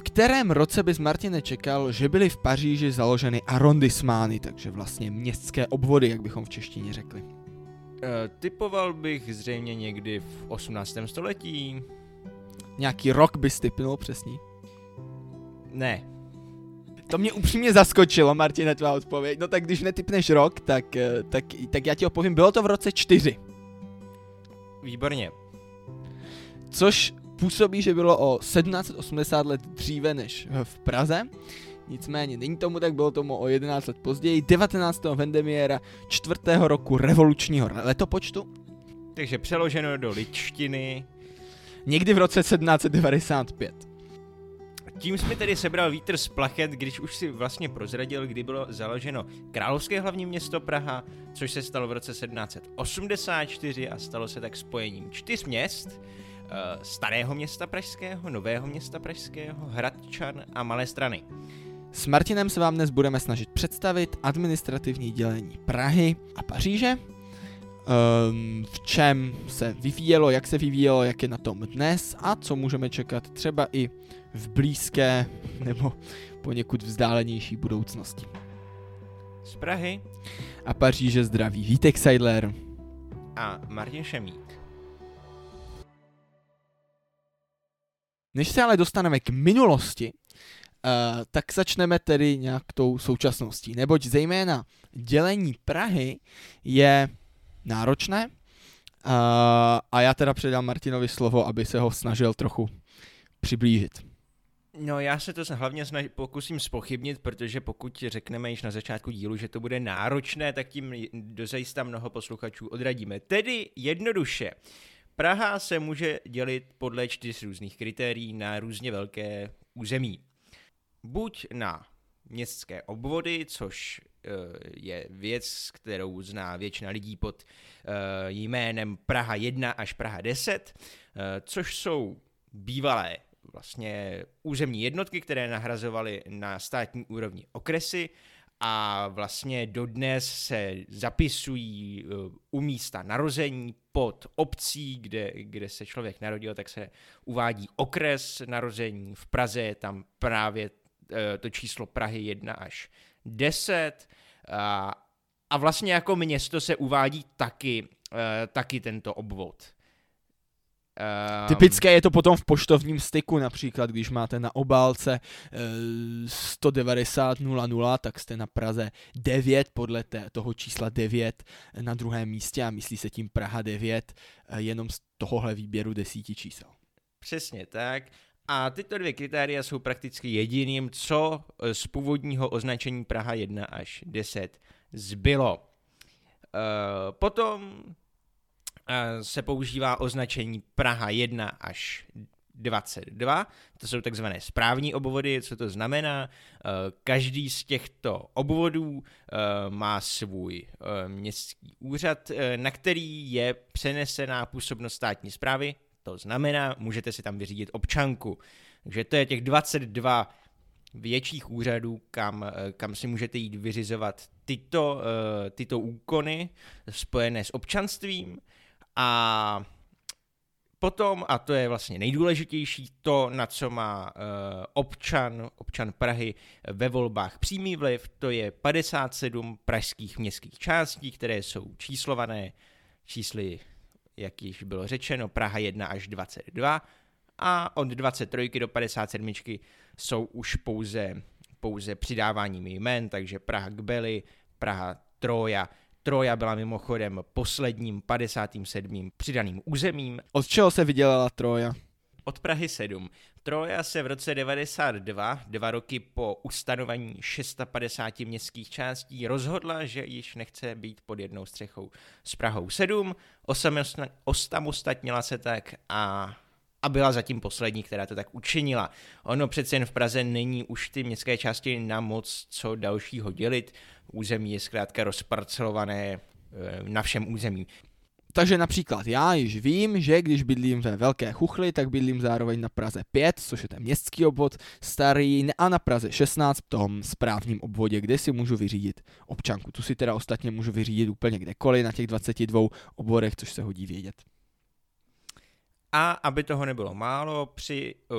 V kterém roce bys Martine čekal, že byly v Paříži založeny arrondismány, takže vlastně městské obvody, jak bychom v češtině řekli? E, typoval bych zřejmě někdy v 18. století. Nějaký rok bys typnul přesně? Ne. To mě upřímně zaskočilo, Martina, tvá odpověď. No tak když netypneš rok, tak, eh, tak, tak já ti odpovím, bylo to v roce 4. Výborně. Což působí, že bylo o 1780 let dříve než v Praze. Nicméně není tomu tak, bylo tomu o 11 let později, 19. Vendemiera, čtvrtého roku revolučního letopočtu. Takže přeloženo do ličtiny. Někdy v roce 1795. Tím jsme tedy sebral vítr z plachet, když už si vlastně prozradil, kdy bylo založeno Královské hlavní město Praha, což se stalo v roce 1784 a stalo se tak spojením čtyř měst, starého města pražského, nového města pražského, Hradčan a Malé strany. S Martinem se vám dnes budeme snažit představit administrativní dělení Prahy a Paříže, ehm, v čem se vyvíjelo, jak se vyvíjelo, jak je na tom dnes a co můžeme čekat třeba i v blízké nebo poněkud vzdálenější budoucnosti. Z Prahy a Paříže zdraví Vítek Seidler a Martin Šemík. Než se ale dostaneme k minulosti, Uh, tak začneme tedy nějak tou současností, neboť zejména dělení Prahy je náročné uh, a já teda předám Martinovi slovo, aby se ho snažil trochu přiblížit. No já se to hlavně snaž, pokusím spochybnit, protože pokud řekneme již na začátku dílu, že to bude náročné, tak tím dozajista mnoho posluchačů odradíme. Tedy jednoduše, Praha se může dělit podle čtyř různých kritérií na různě velké území. Buď na městské obvody, což uh, je věc, kterou zná většina lidí pod uh, jménem Praha 1 až Praha 10, uh, což jsou bývalé vlastně územní jednotky, které nahrazovaly na státní úrovni okresy a vlastně dodnes se zapisují uh, u místa narození pod obcí, kde, kde se člověk narodil, tak se uvádí okres narození. V Praze je tam právě uh, to číslo Prahy 1 až 10 a, a vlastně jako město se uvádí taky, uh, taky tento obvod. Um, Typické je to potom v poštovním styku, například když máte na obálce uh, 190 00, tak jste na Praze 9 podle té, toho čísla 9 na druhém místě a myslí se tím Praha 9 uh, jenom z tohohle výběru desíti čísel. Přesně tak. A tyto dvě kritéria jsou prakticky jediným, co z původního označení Praha 1 až 10 zbylo. Uh, potom se používá označení Praha 1 až 22, to jsou takzvané správní obvody, co to znamená. Eh, každý z těchto obvodů eh, má svůj eh, městský úřad, na který je přenesená působnost státní zprávy, to znamená, můžete si tam vyřídit občanku. Takže to je těch 22 větších úřadů, kam, kam si můžete jít vyřizovat tyto, tyto úkony spojené s občanstvím. A potom, a to je vlastně nejdůležitější, to, na co má uh, občan, občan Prahy ve volbách přímý vliv, to je 57 pražských městských částí, které jsou číslované čísly, jak již bylo řečeno, Praha 1 až 22 a od 23 do 57 jsou už pouze, pouze přidáváním jmen, takže Praha Kbely, Praha Troja, Troja byla mimochodem posledním 57. přidaným územím. Od čeho se vydělala Troja? Od Prahy 7. Troja se v roce 92, dva roky po ustanovení 650 městských částí, rozhodla, že již nechce být pod jednou střechou s Prahou 7, osamostatnila se tak a a byla zatím poslední, která to tak učinila. Ono přece jen v Praze není už ty městské části na moc co dalšího dělit. Území je zkrátka rozparcelované eh, na všem území. Takže například já již vím, že když bydlím ve Velké Chuchli, tak bydlím zároveň na Praze 5, což je ten městský obvod starý, a na Praze 16, v tom správním obvodě, kde si můžu vyřídit občanku. Tu si teda ostatně můžu vyřídit úplně kdekoliv na těch 22 obvodech, což se hodí vědět. A aby toho nebylo málo, při uh,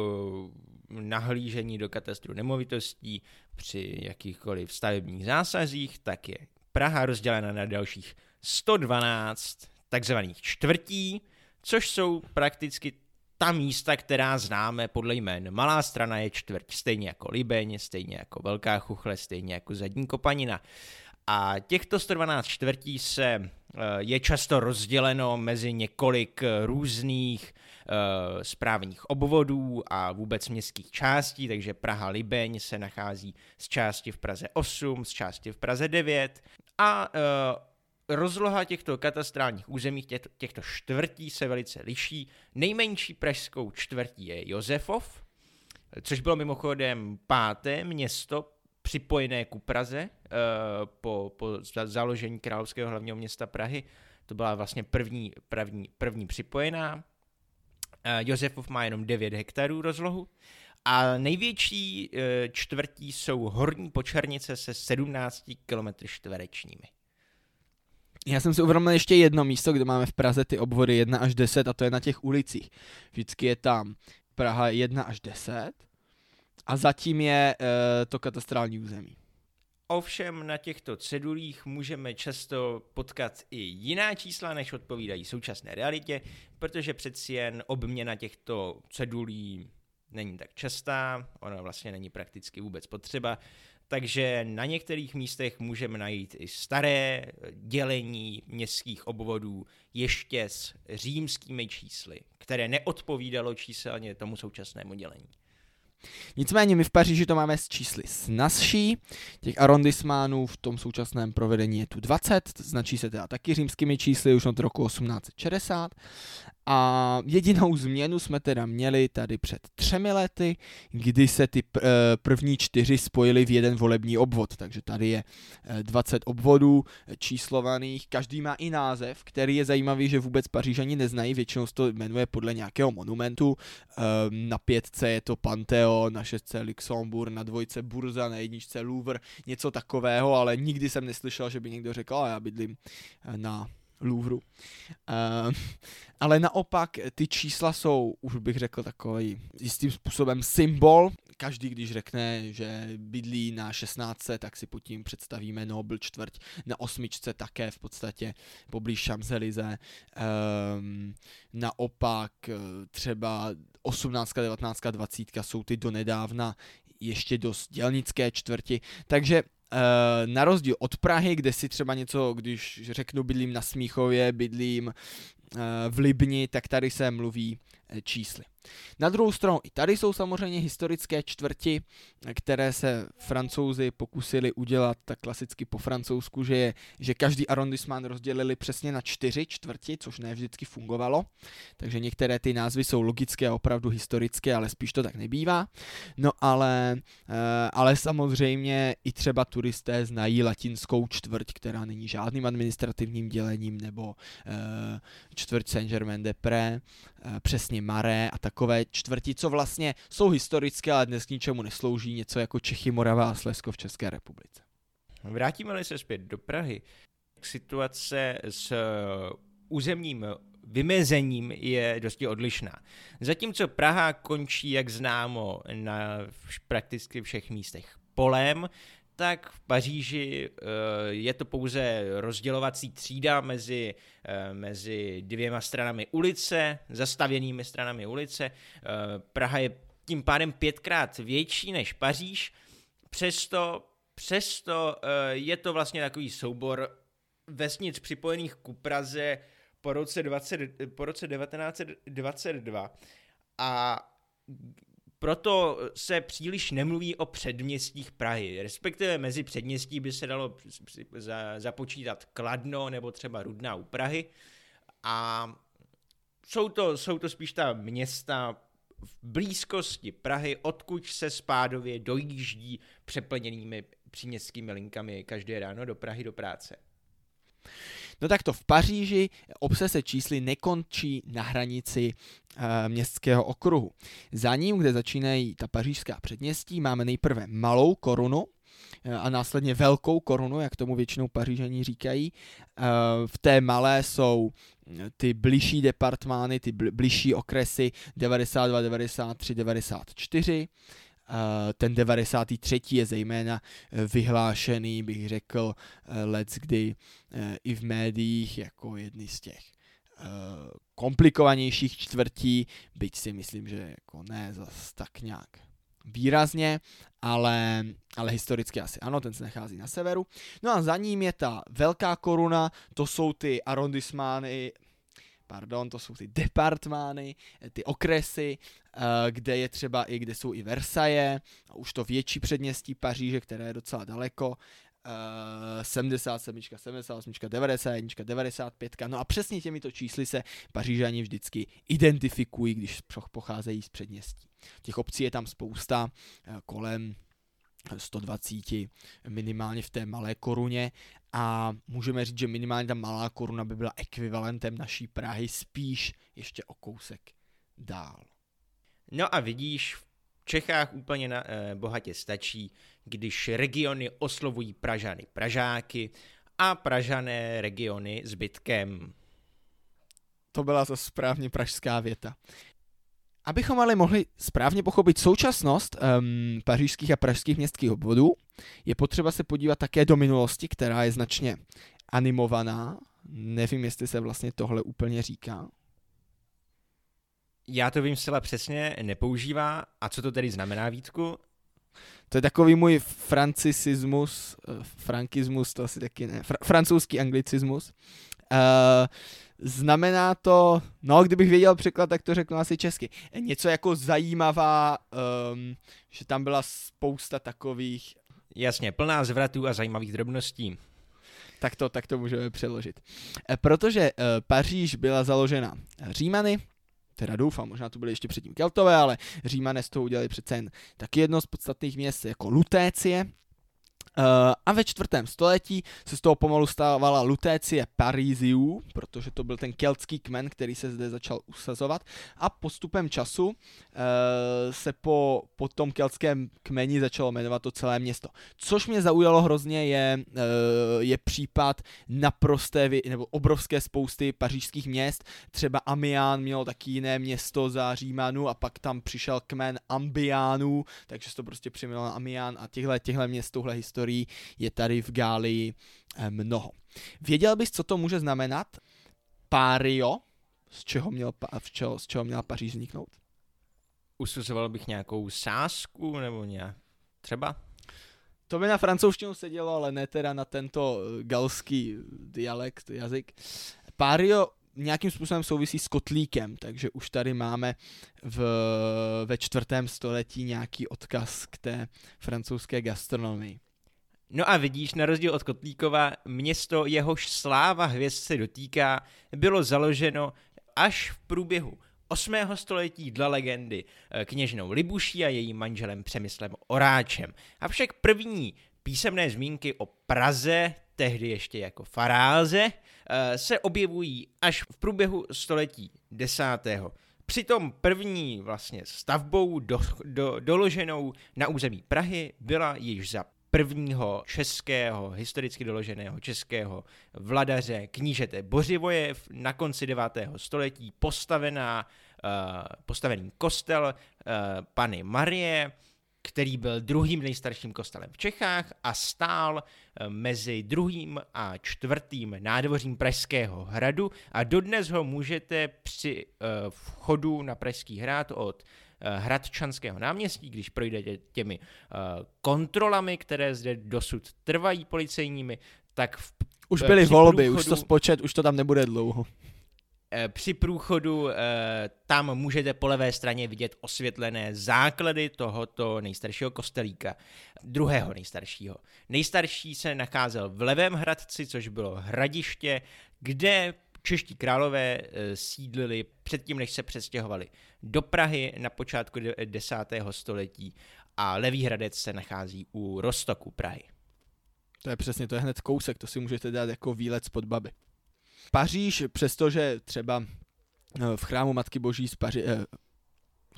nahlížení do katastru nemovitostí při jakýchkoliv stavebních zásazích, tak je Praha rozdělena na dalších 112 takzvaných čtvrtí, což jsou prakticky ta místa, která známe podle jmén. Malá strana je čtvrť, stejně jako Libeň, stejně jako Velká Chuchle, stejně jako Zadní Kopanina. A těchto 112 čtvrtí se eh, je často rozděleno mezi několik různých uh, správních obvodů a vůbec městských částí, takže Praha Libeň se nachází z části v Praze 8, z části v Praze 9 a uh, rozloha těchto katastrálních území, těchto, čtvrtí se velice liší. Nejmenší pražskou čtvrtí je Josefov, což bylo mimochodem páté město připojené ku Praze uh, po, po založení královského hlavního města Prahy. To byla vlastně první, první, první připojená. Uh, Josefov má jenom 9 hektarů rozlohu. A největší uh, čtvrtí jsou Horní Počernice se 17 km čtverečními. Já jsem si uvědomil ještě jedno místo, kde máme v Praze ty obvody 1 až 10 a to je na těch ulicích. Vždycky je tam Praha 1 až 10 a zatím je uh, to katastrální území. Ovšem na těchto cedulích můžeme často potkat i jiná čísla, než odpovídají současné realitě, protože přeci jen obměna těchto cedulí není tak častá, ona vlastně není prakticky vůbec potřeba, takže na některých místech můžeme najít i staré dělení městských obvodů ještě s římskými čísly, které neodpovídalo číselně tomu současnému dělení. Nicméně my v Paříži to máme s čísly snazší. Těch arrondissemánů v tom současném provedení je tu 20, značí se teda taky římskými čísly už od roku 1860. A jedinou změnu jsme teda měli tady před třemi lety, kdy se ty eh, první čtyři spojily v jeden volební obvod. Takže tady je 20 eh, obvodů eh, číslovaných, každý má i název, který je zajímavý, že vůbec Pařížani neznají, většinou se to jmenuje podle nějakého monumentu. Na pětce je to Pantheon, na šestce Luxembourg, na dvojce Burza, na jedničce Louvre, něco takového, ale nikdy jsem neslyšel, že by někdo řekl, a já bydlím na Louvru. Uh, ale naopak ty čísla jsou, už bych řekl, takový jistým způsobem symbol. Každý, když řekne, že bydlí na 16, tak si pod tím představíme Nobel čtvrť, na osmičce také v podstatě poblíž Champs-Élysées. Um, naopak třeba 18, 19, 20 jsou ty donedávna ještě dost dělnické čtvrti, takže Eh, na rozdíl od Prahy, kde si třeba něco, když řeknu bydlím na Smíchově, bydlím eh, v Libni, tak tady se mluví eh, čísly. Na druhou stranu i tady jsou samozřejmě historické čtvrti, které se francouzi pokusili udělat tak klasicky po francouzsku, že, je, že každý arrondissement rozdělili přesně na čtyři čtvrti, což ne vždycky fungovalo. Takže některé ty názvy jsou logické a opravdu historické, ale spíš to tak nebývá. No ale, eh, ale samozřejmě i třeba turisté znají latinskou čtvrť, která není žádným administrativním dělením, nebo eh, čtvrť Saint-Germain-de-Pré, eh, přesně Maré a tak takové čtvrti, co vlastně jsou historické, ale dnes k ničemu neslouží, něco jako Čechy, Morava a Slezsko v České republice. Vrátíme-li se zpět do Prahy, situace s územním vymezením je dosti odlišná. Zatímco Praha končí, jak známo, na prakticky všech místech polem, tak v Paříži eh, je to pouze rozdělovací třída mezi, eh, mezi dvěma stranami ulice, zastavěnými stranami ulice. Eh, Praha je tím pádem pětkrát větší než Paříž, přesto, přesto je to vlastně takový soubor vesnic připojených ku Praze po roce, 20, po roce 1922 a proto se příliš nemluví o předměstích Prahy, respektive mezi předměstí by se dalo započítat Kladno nebo třeba Rudná u Prahy a jsou to, jsou to spíš ta města v blízkosti Prahy, odkud se spádově dojíždí přeplněnými příměstskými linkami každé ráno do Prahy do práce. No tak to v Paříži obsese čísly nekončí na hranici městského okruhu. Za ním, kde začínají ta pařížská předměstí, máme nejprve malou korunu, a následně velkou korunu, jak tomu většinou pařížení říkají. V té malé jsou ty bližší departmány, ty bližší okresy 92, 93, 94. Ten 93. je zejména vyhlášený, bych řekl, let kdy i v médiích jako jedny z těch komplikovanějších čtvrtí, byť si myslím, že jako ne zas tak nějak výrazně, ale, ale historicky asi ano, ten se nachází na severu. No a za ním je ta velká koruna, to jsou ty arrondismány, pardon, to jsou ty departmány, ty okresy, eh, kde je třeba i, kde jsou i Versailles, už to větší předměstí Paříže, které je docela daleko, 77, 78, 91, 95. No a přesně těmito čísly se Pařížani vždycky identifikují, když pocházejí z předměstí. Těch obcí je tam spousta, eh, kolem 120 minimálně v té malé koruně a můžeme říct, že minimálně ta malá koruna by byla ekvivalentem naší Prahy spíš ještě o kousek dál. No a vidíš, v Čechách úplně na, eh, bohatě stačí, když regiony oslovují Pražany Pražáky a Pražané regiony zbytkem. To byla to správně pražská věta. Abychom ale mohli správně pochopit současnost um, pařížských a pražských městských obvodů, je potřeba se podívat také do minulosti, která je značně animovaná. Nevím, jestli se vlastně tohle úplně říká. Já to vím zcela přesně, nepoužívá. A co to tedy znamená, Vítku? To je takový můj francisismus, eh, frankismus, to asi taky ne, fr- francouzský anglicismus. Uh, znamená to, no kdybych věděl překlad, tak to řeknu asi česky. Něco jako zajímavá, um, že tam byla spousta takových... Jasně, plná zvratů a zajímavých drobností. Tak to, tak to můžeme přeložit. E, protože Paříž byla založena Římany, teda doufám, možná to byly ještě předtím Keltové, ale Římané z toho udělali přece jen taky jedno z podstatných měst jako Lutécie, a ve čtvrtém století se z toho pomalu stávala Lutécie Parisiu, protože to byl ten keltský kmen, který se zde začal usazovat a postupem času uh, se po, po tom keltském kmeni začalo jmenovat to celé město. Což mě zaujalo hrozně je, uh, je případ naprosté nebo obrovské spousty pařížských měst, třeba Amiens mělo taky jiné město za Římanu a pak tam přišel kmen Ambiánů, takže se to prostě přimělo na Amiens a těchto, těchto měst, touhle historii historií je tady v Gálii eh, mnoho. Věděl bys, co to může znamenat? Pário, z čeho, měl, z čeho, z čeho měla Paříž vzniknout? Usuzoval bych nějakou sásku nebo nějak třeba? To by na francouzštinu sedělo, ale ne teda na tento eh, galský dialekt, jazyk. Pário nějakým způsobem souvisí s kotlíkem, takže už tady máme v, ve čtvrtém století nějaký odkaz k té francouzské gastronomii. No a vidíš, na rozdíl od Kotlíkova, město jehož sláva hvězd se dotýká, bylo založeno až v průběhu 8. století dle legendy eh, kněžnou Libuší a jejím manželem Přemyslem Oráčem. Avšak první písemné zmínky o Praze, tehdy ještě jako faráze, eh, se objevují až v průběhu století desátého. Přitom první vlastně stavbou do, do, doloženou na území Prahy byla již za prvního českého, historicky doloženého českého vladaře knížete Bořivoje na konci 9. století postavená, uh, postavený kostel uh, Pany Marie, který byl druhým nejstarším kostelem v Čechách a stál eh, mezi druhým a čtvrtým nádvořím Pražského hradu a dodnes ho můžete při vchodu na Pražský hrad od Eh, Hradčanského náměstí, když projdete těmi eh, kontrolami, které zde dosud trvají policejními, tak v, už byly volby, průchodu, už to spočet, už to tam nebude dlouho. Eh, při průchodu tam můžete po levé straně vidět osvětlené základy tohoto nejstaršího kostelíka, druhého nejstaršího. Nejstarší se nacházel v Levém Hradci, což bylo hradiště, kde čeští králové sídlili předtím, než se přestěhovali do Prahy na počátku 10. století a Levý Hradec se nachází u Rostoku Prahy. To je přesně, to je hned kousek, to si můžete dát jako výlet spod baby. Paříž, přestože třeba eh, v chrámu Matky Boží z Paři, eh,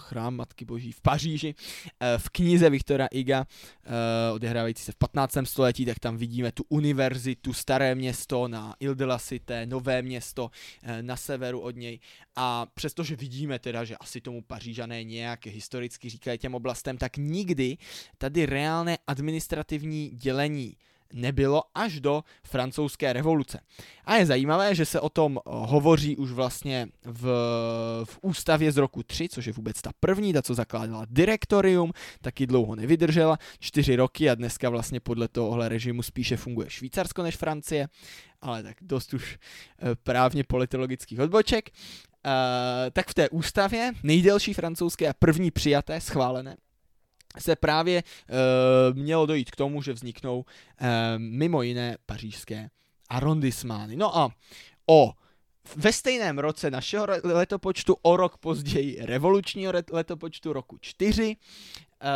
chrám Matky Boží v Paříži. Eh, v knize Viktora Iga, odehrávající se v 15. století, tak tam vidíme tu univerzitu, staré město na Ile de la Cité, nové město na severu od něj. A přestože vidíme teda, že asi tomu Pařížané nějak historicky říkají těm oblastem, tak nikdy tady reálné administrativní dělení nebylo až do francouzské revoluce. A je zajímavé, že se o tom hovoří už vlastně v, v ústavě z roku 3, což je vůbec ta první, ta, co zakládala direktorium, taky dlouho nevydržela, čtyři roky a dneska vlastně podle tohohle režimu spíše funguje Švýcarsko než Francie, ale tak dost už eh, právně politologických odboček. Uh, tak v té ústavě, nejdelší francouzské a první přijaté, schválené, se právě uh, mělo dojít k tomu, že vzniknou uh, mimo jiné pařížské arrondismány. No a o ve stejném roce našeho letopočtu, o rok později revolučního letopočtu roku 4, uh,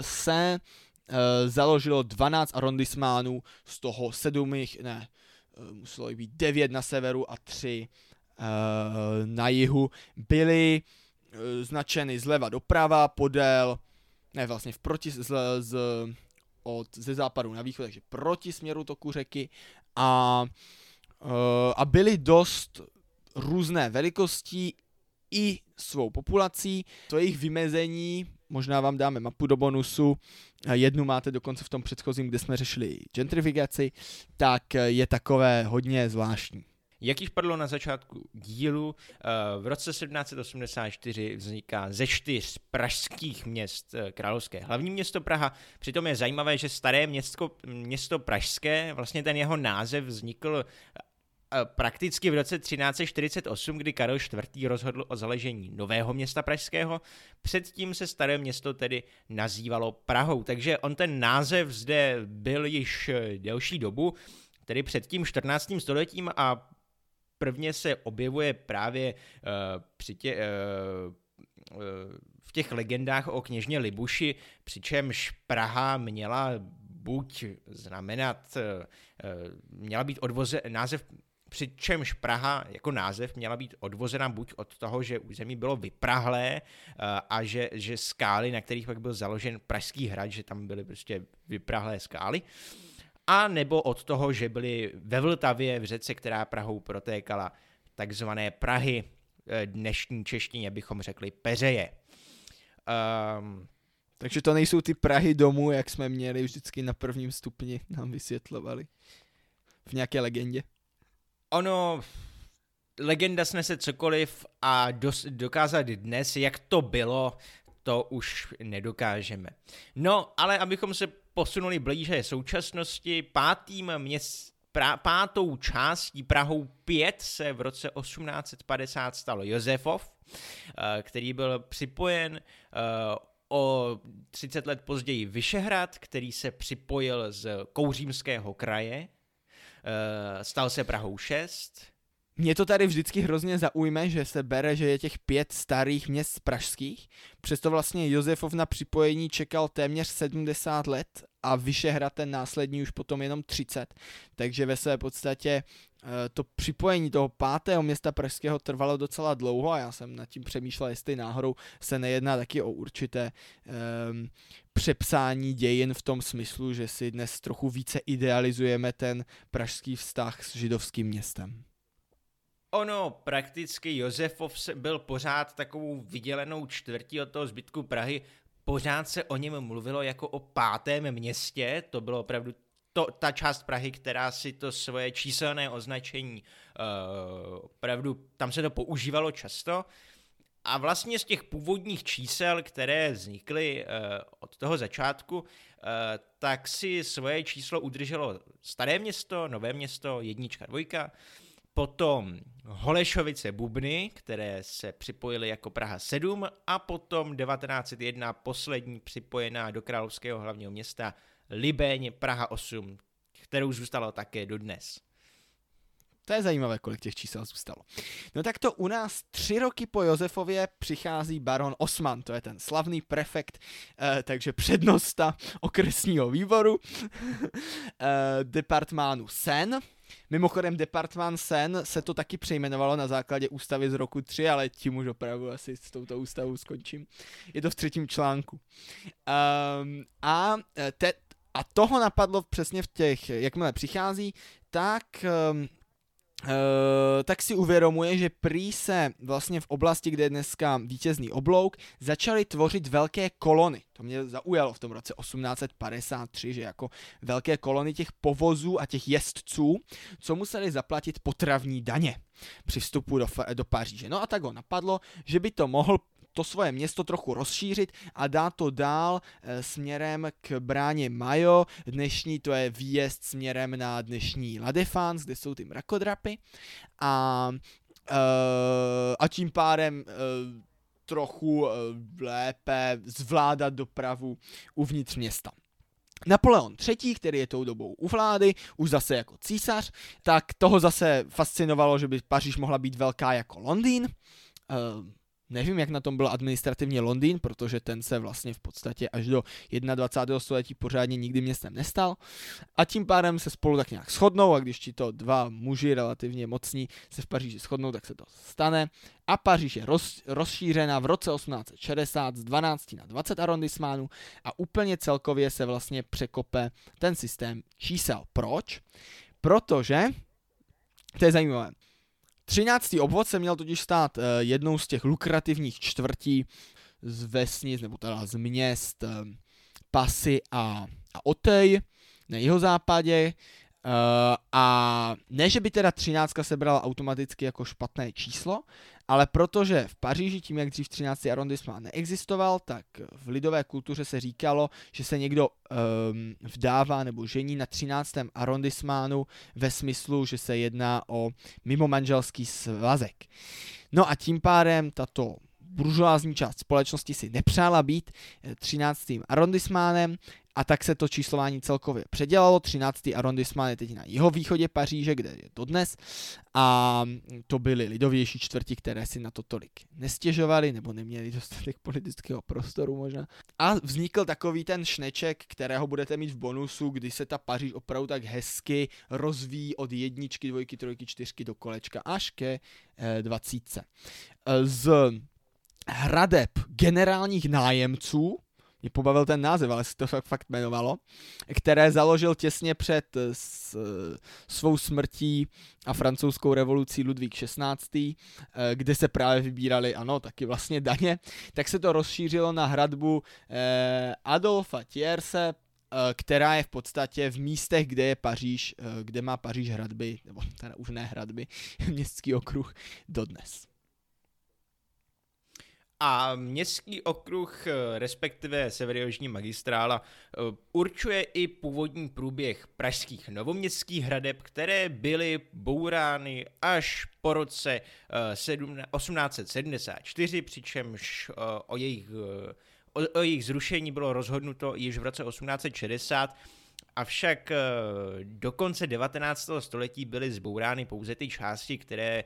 se založilo 12 arrondismánů, z toho 7 jich, ne, muselo být 9 na severu a 3 uh, na jihu, byly značeny zleva doprava podél ne vlastně v proti, z, z, od, ze západu na východ, takže proti směru toku řeky a, uh, a byly dost různé velikostí i svou populací. To jejich vymezení, možná vám dáme mapu do bonusu, jednu máte dokonce v tom předchozím, kde jsme řešili gentrifikaci, tak je takové hodně zvláštní. Jak již padlo na začátku dílu, eh, v roce 1784 vzniká ze čtyř pražských měst eh, královské hlavní město Praha. Přitom je zajímavé, že staré město, město pražské, vlastně ten jeho název vznikl eh, prakticky v roce 1348, kdy Karel IV. rozhodl o založení nového města pražského. Předtím se staré město tedy nazývalo Prahou, takže on ten název zde byl již delší dobu, tedy před tím 14. stoletím a prvně se objevuje právě uh, při tě, uh, uh, v těch legendách o kněžně Libuši, přičemž Praha měla buď znamenat, měla být odvoze, název přičemž Praha jako název měla být odvozena buď od toho, že území bylo vyprahlé a že, že skály, na kterých pak byl založen Pražský hrad, že tam byly prostě vyprahlé skály, a nebo od toho, že byli ve Vltavě v řece, která Prahou protékala, takzvané Prahy, eh, dnešní češtině bychom řekli Peřeje. Um, takže to nejsou ty Prahy domů, jak jsme měli vždycky na prvním stupni, nám vysvětlovali v nějaké legendě. Ono, legenda snese cokoliv a dos, dokázat dnes, jak to bylo, to už nedokážeme. No, ale abychom se posunuli blíže současnosti, pátým měst, pra, pátou částí Prahou 5 se v roce 1850 stal Josefov, eh, který byl připojen eh, o 30 let později Vyšehrad, který se připojil z Kouřímského kraje, eh, stal se Prahou 6, mě to tady vždycky hrozně zaujme, že se bere, že je těch pět starých měst pražských, přesto vlastně Josefov na připojení čekal téměř 70 let a Vyšehrad ten následní už potom jenom 30, takže ve své podstatě eh, to připojení toho pátého města pražského trvalo docela dlouho a já jsem nad tím přemýšlel, jestli náhodou se nejedná taky o určité um, přepsání dějin v tom smyslu, že si dnes trochu více idealizujeme ten pražský vztah s židovským městem. Ono prakticky Josefov byl pořád takovou vydělenou čtvrtí od toho zbytku Prahy, pořád se o něm mluvilo jako o pátém městě, to bylo opravdu to, ta část Prahy, která si to svoje číselné označení uh, opravdu, tam se to používalo často. A vlastně z těch původních čísel, které vznikly uh, od toho začátku, uh, tak si svoje číslo udrželo staré město, nové město, jednička, dvojka. Potom Holešovice Bubny, které se připojily jako Praha 7 a potom 1901 poslední připojená do královského hlavního města Libeň Praha 8, kterou zůstalo také dodnes. To je zajímavé, kolik těch čísel zůstalo. No tak to u nás tři roky po Josefově přichází baron Osman, to je ten slavný prefekt, eh, takže přednosta okresního výboru eh, departmánu Sen. Mimochodem Departmán Sen se to taky přejmenovalo na základě ústavy z roku 3, ale tím už opravdu asi s touto ústavou skončím. Je to v třetím článku. Um, a, te, a toho napadlo přesně v těch, jakmile přichází, tak um, tak si uvědomuje, že prý se vlastně v oblasti, kde je dneska vítězný oblouk, začaly tvořit velké kolony. To mě zaujalo v tom roce 1853, že jako velké kolony těch povozů a těch jezdců, co museli zaplatit potravní daně při vstupu do, do Paříže. No a tak ho napadlo, že by to mohl to svoje město trochu rozšířit a dát to dál e, směrem k bráně Majo. Dnešní to je výjezd směrem na dnešní La Défense, kde jsou ty mrakodrapy. A, e, a tím pádem e, trochu lépe zvládat dopravu uvnitř města. Napoleon III., který je tou dobou u vlády, už zase jako císař, tak toho zase fascinovalo, že by Paříž mohla být velká jako Londýn. Nevím, jak na tom byl administrativně Londýn, protože ten se vlastně v podstatě až do 21. století pořádně nikdy městem nestal. A tím pádem se spolu tak nějak shodnou a když ti to dva muži relativně mocní se v Paříži shodnou, tak se to stane. A Paříž je roz, rozšířena v roce 1860 z 12 na 20 arrondissemánů a úplně celkově se vlastně překope ten systém čísel. Proč? Protože, to je zajímavé, 13. obvod se měl totiž stát uh, jednou z těch lukrativních čtvrtí z vesnic, nebo teda z měst uh, Pasy a, a Otej na jeho západě. Uh, a ne, že by teda 13 se brala automaticky jako špatné číslo, ale protože v Paříži, tím jak dřív 13. arrondissement neexistoval, tak v lidové kultuře se říkalo, že se někdo um, vdává nebo žení na 13. arrondissementu ve smyslu, že se jedná o mimomanželský svazek. No a tím pádem tato buržoázní část společnosti si nepřála být 13. arrondissementem a tak se to číslování celkově předělalo. 13. arrondissement je teď na jeho východě Paříže, kde je to dnes. A to byly lidovější čtvrti, které si na to tolik nestěžovali, nebo neměli dostatek politického prostoru možná. A vznikl takový ten šneček, kterého budete mít v bonusu, kdy se ta Paříž opravdu tak hezky rozvíjí od jedničky, dvojky, trojky, čtyřky do kolečka až ke eh, dvacítce. Z hradeb generálních nájemců, mě pobavil ten název, ale se to fakt, jmenovalo, které založil těsně před eh, s, eh, svou smrtí a francouzskou revolucí Ludvík XVI., eh, kde se právě vybírali, ano, taky vlastně daně, tak se to rozšířilo na hradbu Adolfa Tierse, která je v podstatě v místech, kde je Paříž, kde má Paříž hradby, nebo teda už ne hradby, městský okruh dodnes. A městský okruh, eh, respektive severojižní magistrála, eh, určuje i původní průběh pražských novoměstských hradeb, které byly bourány až po roce 1874, eh, přičemž o jejich, o, o jejich zrušení bylo rozhodnuto již v roce 1860, avšak do konce 19. století byly zbourány pouze ty části, které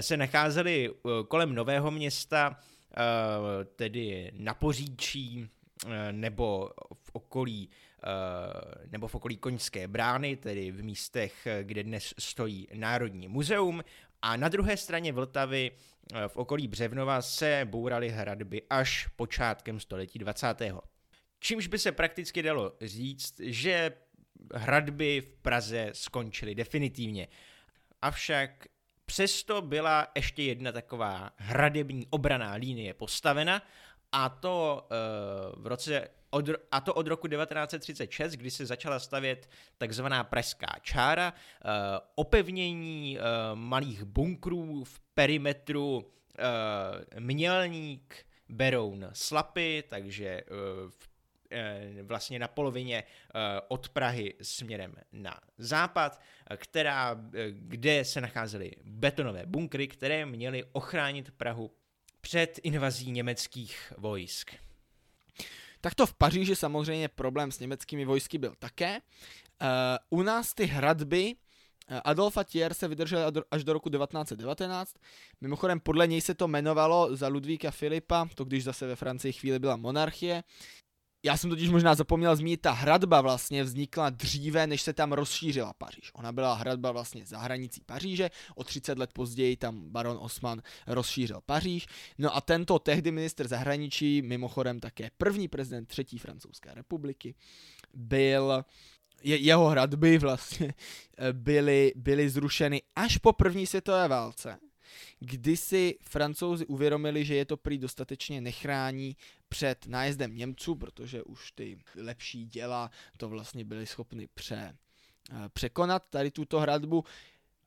se nacházely kolem Nového města, tedy na Poříčí eh, nebo v okolí eh, nebo v okolí Koňské brány, tedy v místech, kde dnes stojí Národní muzeum, a na druhé straně Vltavy v okolí Břevnova se bouraly hradby až počátkem století 20. Čímž by se prakticky dalo říct, že hradby v Praze skončily definitivně. Avšak Přesto byla ještě jedna taková hradební obraná linie postavena a to uh, v roce od, a to od roku 1936, kdy se začala stavět takzvaná pražská čára, uh, opevnění uh, malých bunkrů v perimetru Mělník, Beroun, Slapy, takže v Eh, vlastně na polovině eh, od Prahy směrem na západ, eh, která, kde se nacházely betonové bunkry, které měly ochránit Prahu před invazí německých vojsk. Takto v Paříži samozřejmě problém s německými vojsky byl také. U nás ty hradby Adolfa Thier se vydržel až do roku 1919. Mimochodem podle něj se to jmenovalo za Ludvíka Filipa, to když zase ve Francii chvíli byla monarchie. Já jsem totiž možná zapomněl zmínit, ta hradba vlastně vznikla dříve, než se tam rozšířila Paříž. Ona byla hradba vlastně za hranicí Paříže, o 30 let později tam baron Osman rozšířil Paříž. No a tento tehdy minister zahraničí, mimochodem také první prezident třetí francouzské republiky, byl je, jeho hradby vlastně byly, byly zrušeny až po první světové válce, kdy si francouzi uvědomili, že je to prý dostatečně nechrání před nájezdem Němců, protože už ty lepší děla to vlastně byly schopny pře, eh, překonat tady tuto hradbu.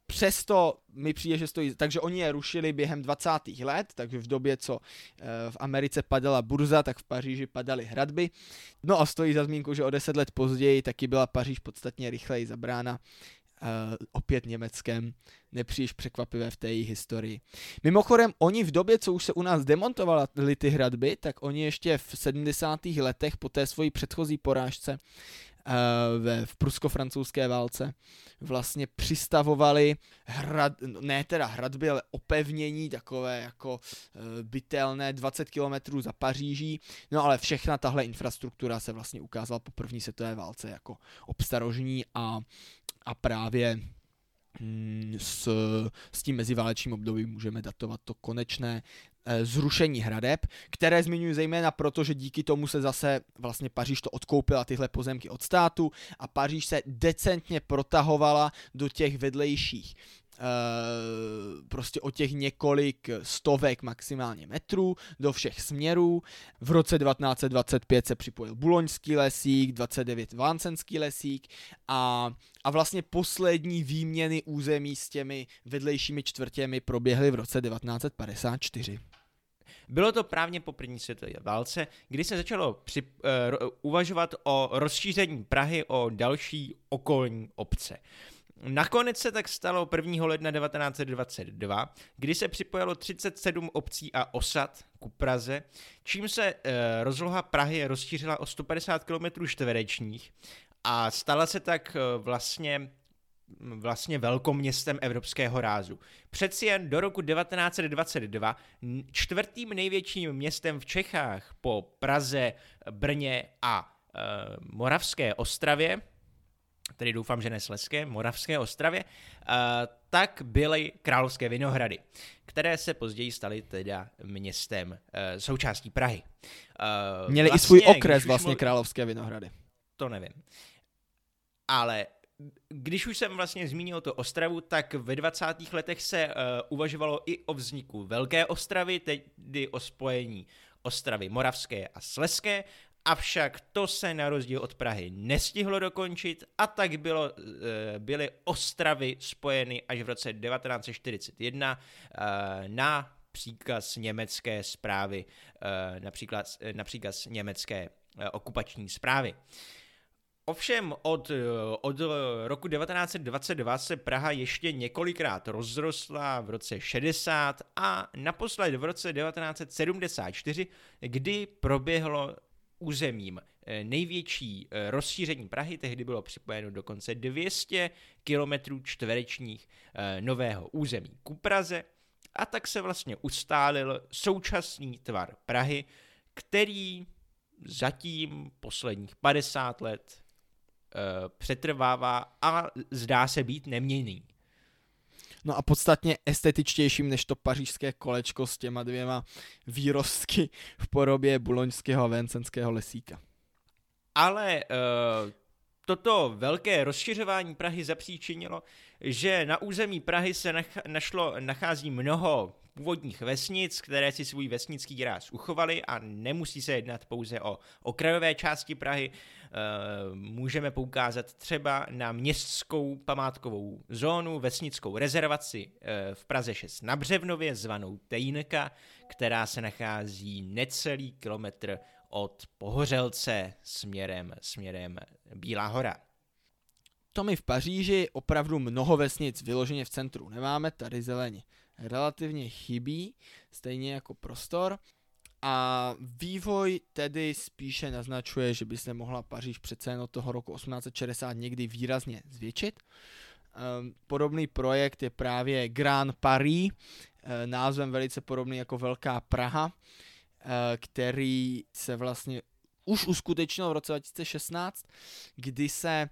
Přesto mi přijde, že stojí, takže oni je rušili během 20. let, takže v době, co eh, v Americe padala burza, tak v Paříži padaly hradby. No a stojí za zmínku, že o 10 let později taky byla Paříž podstatně rychleji zabrána opět Německem, nepříliš překvapivé v té její historii. Mimochodem, oni v době, co už se u nás demontovaly ty hradby, tak oni ještě v 70. letech po té svojí předchozí porážce Eh, ve, v prusko-francouzské válce vlastně přistavovali hrad, ne teda hradby, ale opevnění takové jako e, bytelné 20 km za Paříží, no ale všechna tahle infrastruktura se vlastně ukázala po první světové válce jako obstarožní a, a právě mm, s, s tím meziválečním obdobím můžeme datovat to konečné Eh, zrušení hradeb, které zmiňuji zejména proto, že díky tomu se zase vlastně Paříž to odkoupila tyhle pozemky od státu a Paříž se decentně protahovala do těch vedlejších prostě o těch několik stovek maximálně metrů do všech směrů. V roce 1925 se připojil Buloňský lesík, 29 Vancenský lesík a, a vlastně poslední výměny území s těmi vedlejšími čtvrtěmi proběhly v roce 1954. Bylo to právě po první světové válce, kdy se začalo při, uh, uvažovat o rozšíření Prahy o další okolní obce. Nakonec se tak stalo 1. ledna 1922, kdy se připojilo 37 obcí a osad ku Praze, čím se uh, rozloha Prahy rozšířila o 150 km čtverečních a stala se tak uh, vlastně vlastně velkoměstem evropského rázu. Přeci jen do roku 1922 čtvrtým největším městem v Čechách po Praze, Brně a e, Moravské ostravě, tedy doufám, že ne Sleské, Moravské ostravě, e, tak byly Královské Vinohrady, které se později staly teda městem e, součástí Prahy. E, Měli vlastně, i svůj okres vlastně mluv... Královské Vinohrady. To nevím. Ale když už jsem vlastně zmínil to Ostravu, tak ve 20. letech se uh, uvažovalo i o vzniku Velké Ostravy, tedy o spojení Ostravy Moravské a Sleské, avšak to se na rozdíl od Prahy nestihlo dokončit a tak bylo, uh, byly Ostravy spojeny až v roce 1941 uh, eh, na příkaz německé zprávy, uh, například, například německé okupační zprávy. Ovšem od, od roku 1922 se Praha ještě několikrát rozrostla v roce 60 a naposled v roce 1974, kdy proběhlo územím eh, největší eh, rozšíření Prahy, tehdy bylo připojeno dokonce 200 km čtverečních eh, nového území ku Praze a tak se vlastně ustálil současný tvar Prahy, který zatím posledních 50 let přetrvává a zdá se být neměný. No a podstatně estetičtějším než to pařížské kolečko s těma dvěma výrostky v podobě buloňského a vencenského lesíka. Ale uh, toto velké rozšiřování Prahy zapříčinilo, že na území Prahy se nach- našlo, nachází mnoho původních vesnic, které si svůj vesnický ráz uchovali a nemusí se jednat pouze o okrajové části Prahy. Eh, můžeme poukázat třeba na městskou památkovou zónu, vesnickou rezervaci eh, v Praze 6 na Břevnově, zvanou Tejnka, která se nachází necelý kilometr od Pohořelce směrem, směrem Bílá hora. To my v Paříži opravdu mnoho vesnic vyloženě v centru nemáme, tady zeleně relativně chybí, stejně jako prostor. A vývoj tedy spíše naznačuje, že by se mohla Paříž přece jen od toho roku 1860 někdy výrazně zvětšit. podobný projekt je právě Grand Paris, názvem velice podobný jako Velká Praha, který se vlastně už uskutečnil v roce 2016, kdy se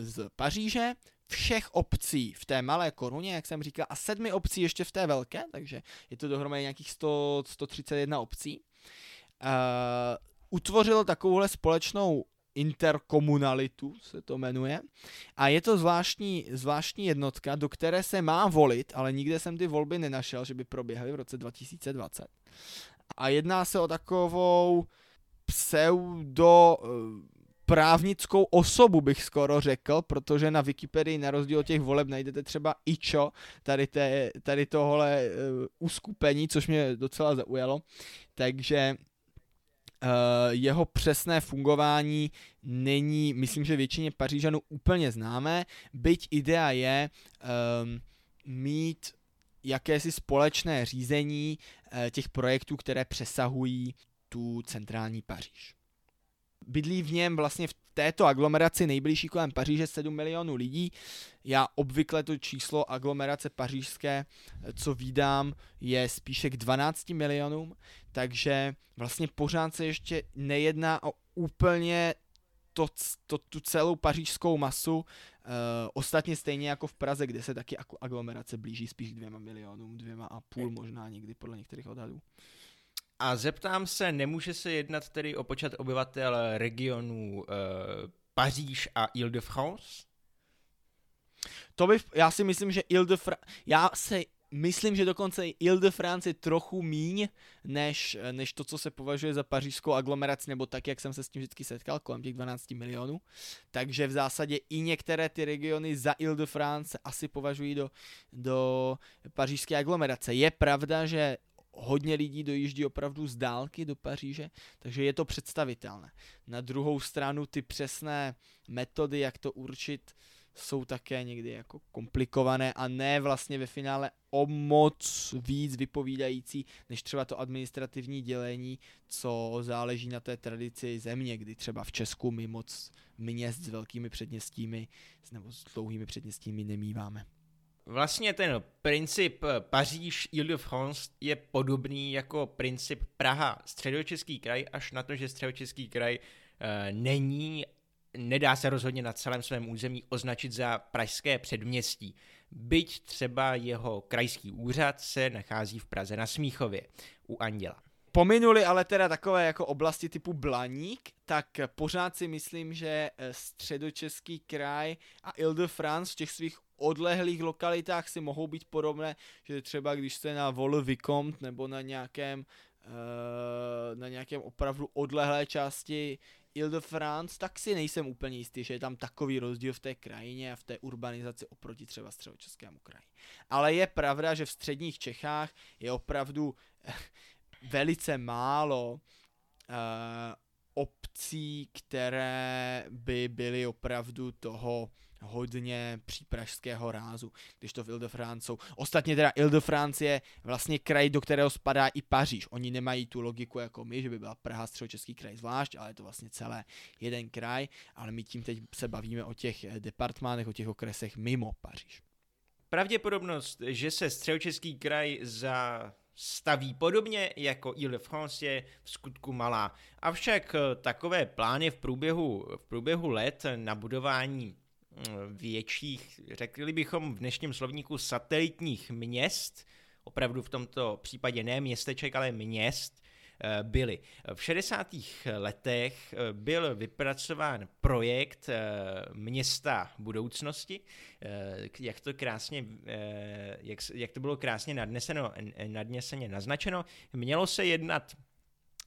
z Paříže všech obcí v té malé koruně, jak jsem říkal, a sedmi obcí ještě v té velké, takže je to dohromady nějakých 100, 131 obcí, utvořilo takovouhle společnou interkomunalitu, se to jmenuje. A je to zvláštní, zvláštní jednotka, do které se má volit, ale nikde jsem ty volby nenašel, že by proběhly v roce 2020. A jedná se o takovou pseudo eh, právnickou osobu, bych skoro řekl, protože na Wikipedii na rozdíl od těch voleb najdete třeba ičo tady, té, tady tohle uh, uskupení, což mě docela zaujalo. Takže uh, jeho přesné fungování není, myslím, že většině Pařížanů úplně známé, byť idea je um, mít jakési společné řízení uh, těch projektů, které přesahují tu centrální Paříž bydlí v něm vlastně v této aglomeraci nejbližší kolem Paříže 7 milionů lidí. Já obvykle to číslo aglomerace pařížské, co vídám, je spíše k 12 milionům, takže vlastně pořád se ještě nejedná o úplně to, to, tu celou pařížskou masu, uh, ostatně stejně jako v Praze, kde se taky aglomerace blíží spíš k dvěma milionům, dvěma a půl možná někdy podle některých odhadů. A zeptám se, nemůže se jednat tedy o počet obyvatel regionů uh, Paříž a Ile-de-France? To by, já si myslím, že Ile-de-France, já se myslím, že dokonce Ile-de-France je trochu míň, než, než to, co se považuje za pařížskou aglomeraci, nebo tak, jak jsem se s tím vždycky setkal, kolem těch 12 milionů. Takže v zásadě i některé ty regiony za Ile-de-France asi považují do, do pařížské aglomerace. Je pravda, že hodně lidí dojíždí opravdu z dálky do Paříže, takže je to představitelné. Na druhou stranu ty přesné metody, jak to určit, jsou také někdy jako komplikované a ne vlastně ve finále o moc víc vypovídající, než třeba to administrativní dělení, co záleží na té tradici země, kdy třeba v Česku my moc měst s velkými předměstími nebo s dlouhými předměstími nemýváme. Vlastně ten princip Paříž Ile-de-France je podobný jako princip Praha středočeský kraj, až na to, že středočeský kraj e, není, nedá se rozhodně na celém svém území označit za pražské předměstí. Byť třeba jeho krajský úřad se nachází v Praze na Smíchově u Anděla. Pominuli ale teda takové jako oblasti typu Blaník, tak pořád si myslím, že eh, středočeský kraj a Ile-de-France v těch svých odlehlých lokalitách si mohou být podobné, že třeba když jste na Vol Vicomte nebo na nějakém eh, na nějakém opravdu odlehlé části Ile-de-France, tak si nejsem úplně jistý, že je tam takový rozdíl v té krajině a v té urbanizaci oproti třeba středočeskému kraji. Ale je pravda, že v středních Čechách je opravdu velice málo uh, obcí, které by byly opravdu toho hodně přípražského rázu, když to v Ile-de-France jsou. Ostatně teda Ile-de-France je vlastně kraj, do kterého spadá i Paříž. Oni nemají tu logiku jako my, že by byla Praha, středočeský kraj zvlášť, ale je to vlastně celé jeden kraj, ale my tím teď se bavíme o těch departmánech, o těch okresech mimo Paříž. Pravděpodobnost, že se středočeský kraj za staví podobně jako Ile-de-France je v skutku malá. Avšak takové plány v průběhu, v průběhu let na budování větších, řekli bychom v dnešním slovníku satelitních měst, opravdu v tomto případě ne městeček, ale měst, eh, byly. V 60. letech eh, byl vypracován projekt eh, města budoucnosti, jak to krásně, jak, jak to bylo krásně nadneseno, nadneseně naznačeno. Mělo se jednat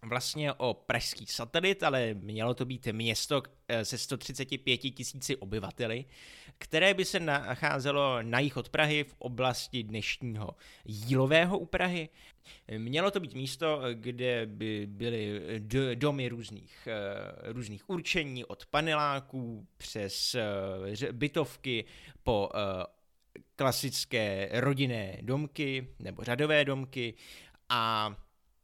vlastně o pražský satelit, ale mělo to být město eh, se 135 tisíci obyvateli, které by se nacházelo na jich od Prahy v oblasti dnešního Jílového u Prahy. Mělo to být místo, kde by byly domy různých, eh, různých určení, od paneláků přes eh, bytovky po klasické rodinné domky nebo řadové domky a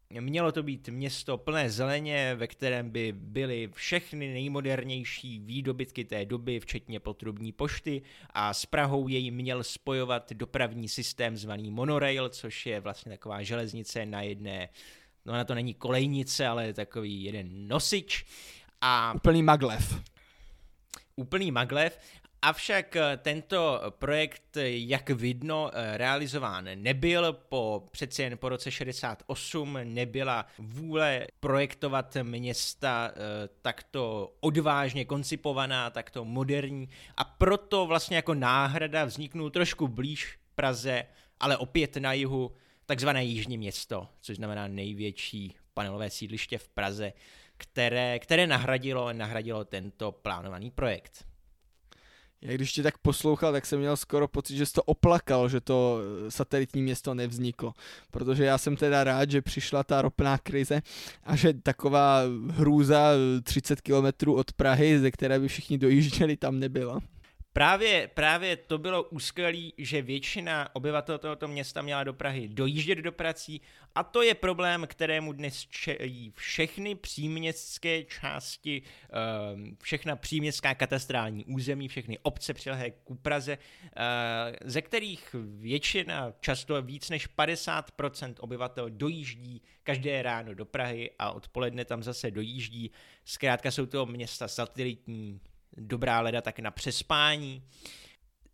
Mělo to být město plné zeleně, ve kterém by byly všechny nejmodernější výdobytky té doby, včetně potrubní pošty a s Prahou jej měl spojovat dopravní systém zvaný monorail, což je vlastně taková železnice na jedné, no na to není kolejnice, ale takový jeden nosič. A úplný maglev. Úplný maglev Avšak eh, tento projekt, jak vidno, eh, realizován nebyl. Po přeci jen po roce 68 nebyla vůle projektovat města eh, takto odvážně koncipovaná, takto moderní a proto vlastně jako náhrada vzniknul trošku blíž Praze, ale opět na jihu, takzvané Jižní město, což znamená největší panelové sídliště v Praze, které, které nahradilo, nahradilo tento plánovaný projekt. Já když tě tak poslouchal, tak jsem měl skoro pocit, že jsi to oplakal, že to eh, satelitní město nevzniklo. Protože já jsem teda rád, že přišla ta ropná krize a že taková hrůza 30 kilometrů od Prahy, ze které by všichni dojížděli, tam nebyla. Právě, právě to bylo úskvělé, že většina obyvatel tohoto města měla do Prahy dojíždět do prací a to je problém, kterému dnes čelí všechny příměstské části, ehm, všechna příměstská katastrální území, všechny obce přilehlé ku Praze, eh, ze kterých většina, často víc než 50% obyvatel dojíždí každé ráno do Prahy a odpoledne tam zase dojíždí. Zkrátka jsou to města satelitní, dobrá leda tak na přespání.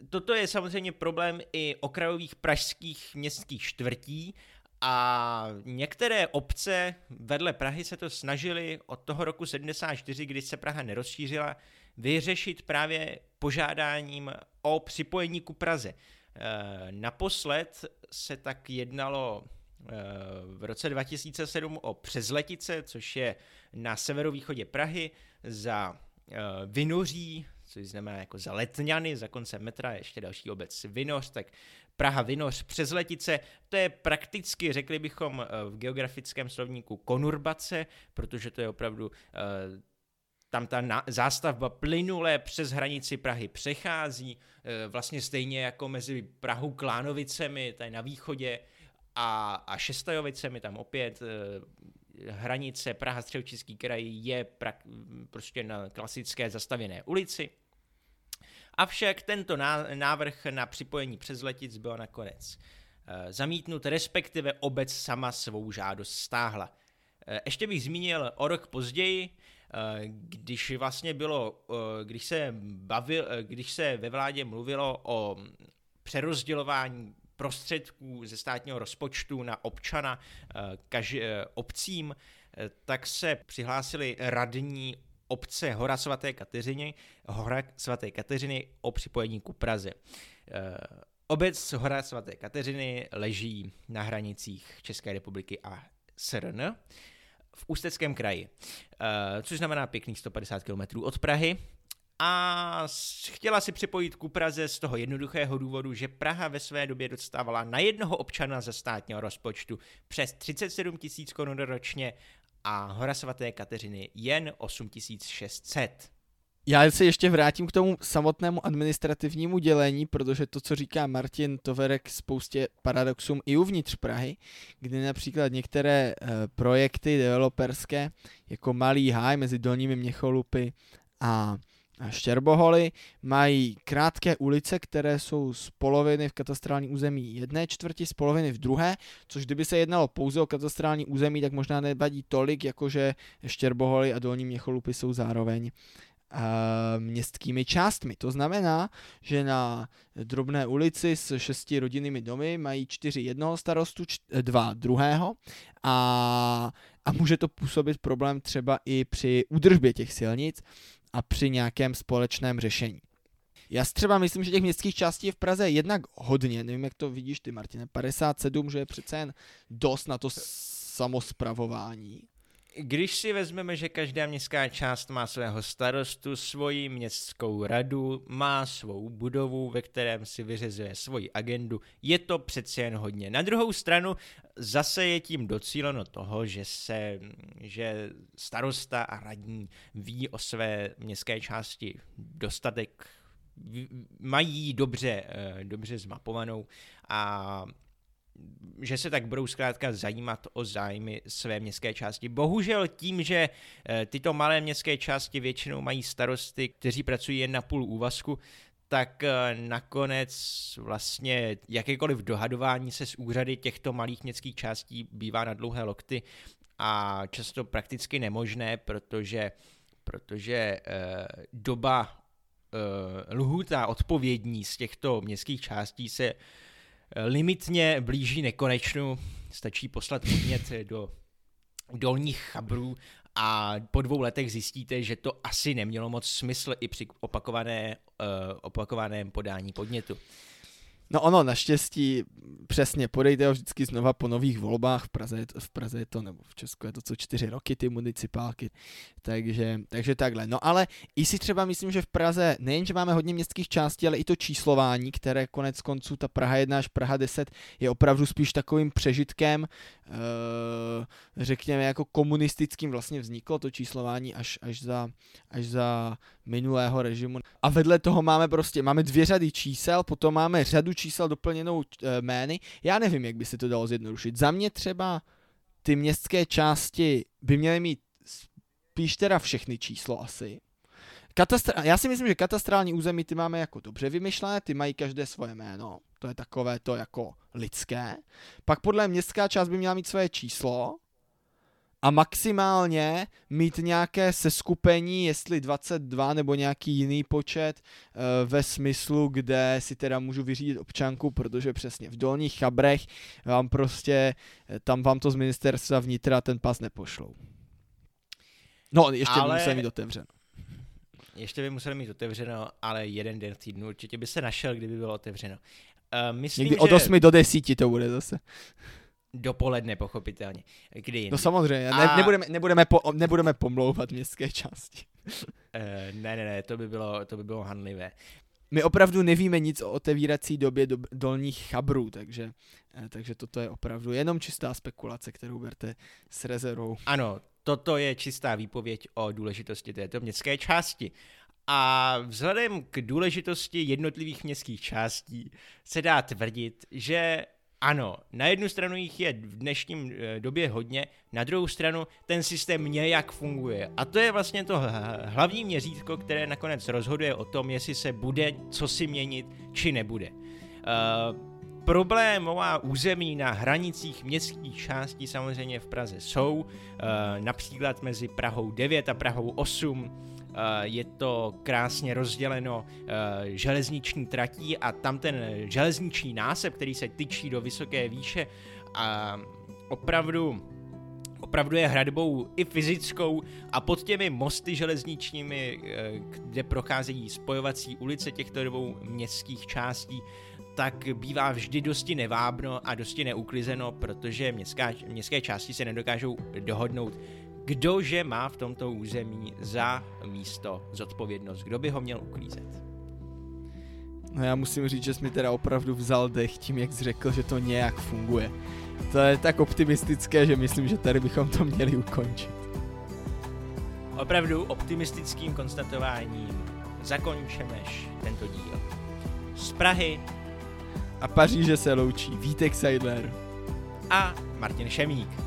Toto je samozřejmě problém i okrajových pražských městských čtvrtí a některé obce vedle Prahy se to snažili od toho roku 74, kdy se Praha nerozšířila, vyřešit právě požádáním o připojení ku Praze. E, naposled se tak jednalo e, v roce 2007 o Přezletice, což je na severovýchodě Prahy za Vinoří, což znamená jako za Letňany, za konce metra ještě další obec Vinoř, tak Praha Vinoř přes Letice, to je prakticky, řekli bychom eh, v geografickém slovníku konurbace, protože to je opravdu eh, tam ta zástavba plynule přes hranici Prahy přechází, vlastně stejně jako mezi Prahou Klánovicemi, tady na východě, a, a Šestajovicemi, tam opět hranice Praha středočeský kraj je pra, prostě na klasické zastavěné ulici. Avšak tento návrh na připojení přes letic byl nakonec eh, zamítnut, respektive obec sama svou žádost stáhla. Eh, ještě bych zmínil o rok později, eh, když vlastně bylo, když se, bavil, když se ve vládě mluvilo o přerozdělování prostředků ze státního rozpočtu na občana eh, kaž, eh, obcím, eh, tak se přihlásili radní obce Hora svaté Kateřiny, Hora svaté Kateřiny o připojení ku Praze. Obec Hora svaté Kateřiny leží na hranicích České republiky a SRN v Ústeckém kraji, což znamená pěkných 150 km od Prahy a chtěla si připojit ku Praze z toho jednoduchého důvodu, že Praha ve své době dostávala na jednoho občana ze státního rozpočtu přes 37 tisíc korun ročně a Hora svaté Kateřiny jen 8600. Já se ještě vrátím k tomu samotnému administrativnímu dělení, protože to, co říká Martin, to vede k spoustě paradoxům i uvnitř Prahy, kdy například některé e, projekty developerské, jako Malý háj mezi Dolními Měcholupy a Štěrboholy mají krátké ulice, které jsou z poloviny v katastrální území jedné čtvrti, z poloviny v druhé, což kdyby se jednalo pouze o katastrální území, tak možná nevadí tolik, jakože Štěrboholy a Dolní Měcholupy jsou zároveň městskými částmi. To znamená, že na drobné ulici s šesti rodinnými domy mají čtyři jednoho starostu, dva druhého a, a může to působit problém třeba i při údržbě těch silnic, a při nějakém společném řešení. Já si třeba myslím, že těch městských částí je v Praze jednak hodně, nevím, jak to vidíš ty, Martine, 57, že je přece jen dost na to samospravování. Když si vezmeme, že každá městská část má svého starostu, svoji městskou radu, má svou budovu, ve kterém si vyřizuje svoji agendu, je to přece jen hodně. Na druhou stranu zase je tím docíleno toho, že se, že starosta a radní ví o své městské části dostatek, mají dobře, eh, dobře zmapovanou a že se tak budou zkrátka zajímat o zájmy své městské části. Bohužel tím, že eh, tyto malé městské části většinou mají starosty, kteří pracují jen na půl úvazku, tak eh, nakonec vlastně jakékoliv dohadování se s úřady těchto malých městských částí bývá na dlouhé lokty a často prakticky nemožné, protože, protože eh, doba eh, lhůta odpovědní z těchto městských částí se eh, limitně blíží nekonečnu. Stačí poslat podnět do dolních chabrů a po dvou letech zjistíte, že to asi nemělo moc smysl i při opakované, uh, opakovaném podání podnětu. No ono, naštěstí, přesně, podejte ho vždycky znova po nových volbách, v Praze, je to, v Praze je to, nebo v Česku je to co čtyři roky ty municipálky, takže, takže takhle. No ale i si třeba myslím, že v Praze nejen, že máme hodně městských částí, ale i to číslování, které konec konců ta Praha 1 až Praha 10 je opravdu spíš takovým přežitkem, uh, řekněme jako komunistickým vlastně vzniklo to číslování až, až, za, až za minulého režimu. A vedle toho máme prostě, máme dvě řady čísel, potom máme řadu čísel doplněnou e, jmény. Já nevím, jak by se to dalo zjednodušit. Za mě třeba ty městské části by měly mít spíš teda všechny číslo asi. Katastra- já si myslím, že katastrální území ty máme jako dobře vymyšlené, ty mají každé svoje jméno, to je takové to jako lidské. Pak podle městská část by měla mít svoje číslo, a maximálně mít nějaké seskupení, jestli 22 nebo nějaký jiný počet eh, ve smyslu, kde si teda můžu vyřídit občanku, protože přesně v dolních chabrech vám prostě, eh, tam vám to z ministerstva vnitra ten pas nepošlou. No, ještě ale... by museli mít otevřeno. Ještě by museli mít otevřeno, ale jeden den v týdnu určitě by se našel, kdyby bylo otevřeno. Uh, myslím, Někdy že... od 8 do 10 to bude zase. Dopoledne, pochopitelně. Kdy jindy. No samozřejmě, a... ne, nebudeme, nebudeme, po, nebudeme pomlouvat městské části. uh, ne, ne, ne, to by bylo, to by bylo hanlivé. My opravdu nevíme nic o otevírací době do, dolních chabrů, takže, uh, takže toto je opravdu jenom čistá spekulace, kterou berte s rezervou. Ano, toto je čistá výpověď o důležitosti této městské části. A vzhledem k důležitosti jednotlivých městských částí se dá tvrdit, že ano, na jednu stranu jich je v dnešním eh, době hodně, na druhou stranu ten systém nějak funguje. A to je vlastně to hlavní měřítko, které nakonec rozhoduje o tom, jestli se bude co si měnit, či nebude. Uh, problémová území na hranicích městských částí samozřejmě v Praze jsou, uh, například mezi Prahou 9 a Prahou 8, Eh, je to krásně rozděleno eh, železniční tratí a tam ten železniční násep, který se tyčí do vysoké výše a opravdu opravdu je hradbou i fyzickou a pod těmi mosty železničními, eh, kde procházejí spojovací ulice těchto dvou městských částí, tak bývá vždy dosti nevábno a dosti neuklizeno, protože městská, městské části se nedokážou dohodnout kdože má v tomto území za místo zodpovědnost, kdo by ho měl uklízet. No já musím říct, že jsi mi teda opravdu vzal dech tím, jak jsi řekl, že to nějak funguje. To je tak optimistické, že myslím, že tady bychom to měli ukončit. Opravdu optimistickým konstatováním zakončemeš tento díl. Z Prahy a Paříže se loučí Vítek Seidler a Martin Šemík.